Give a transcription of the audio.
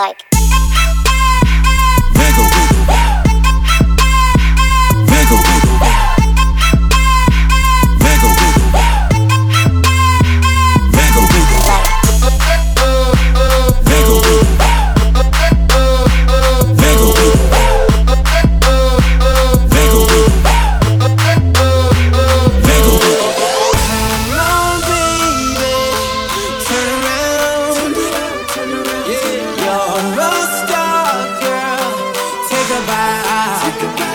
like. goodbye. Say goodbye.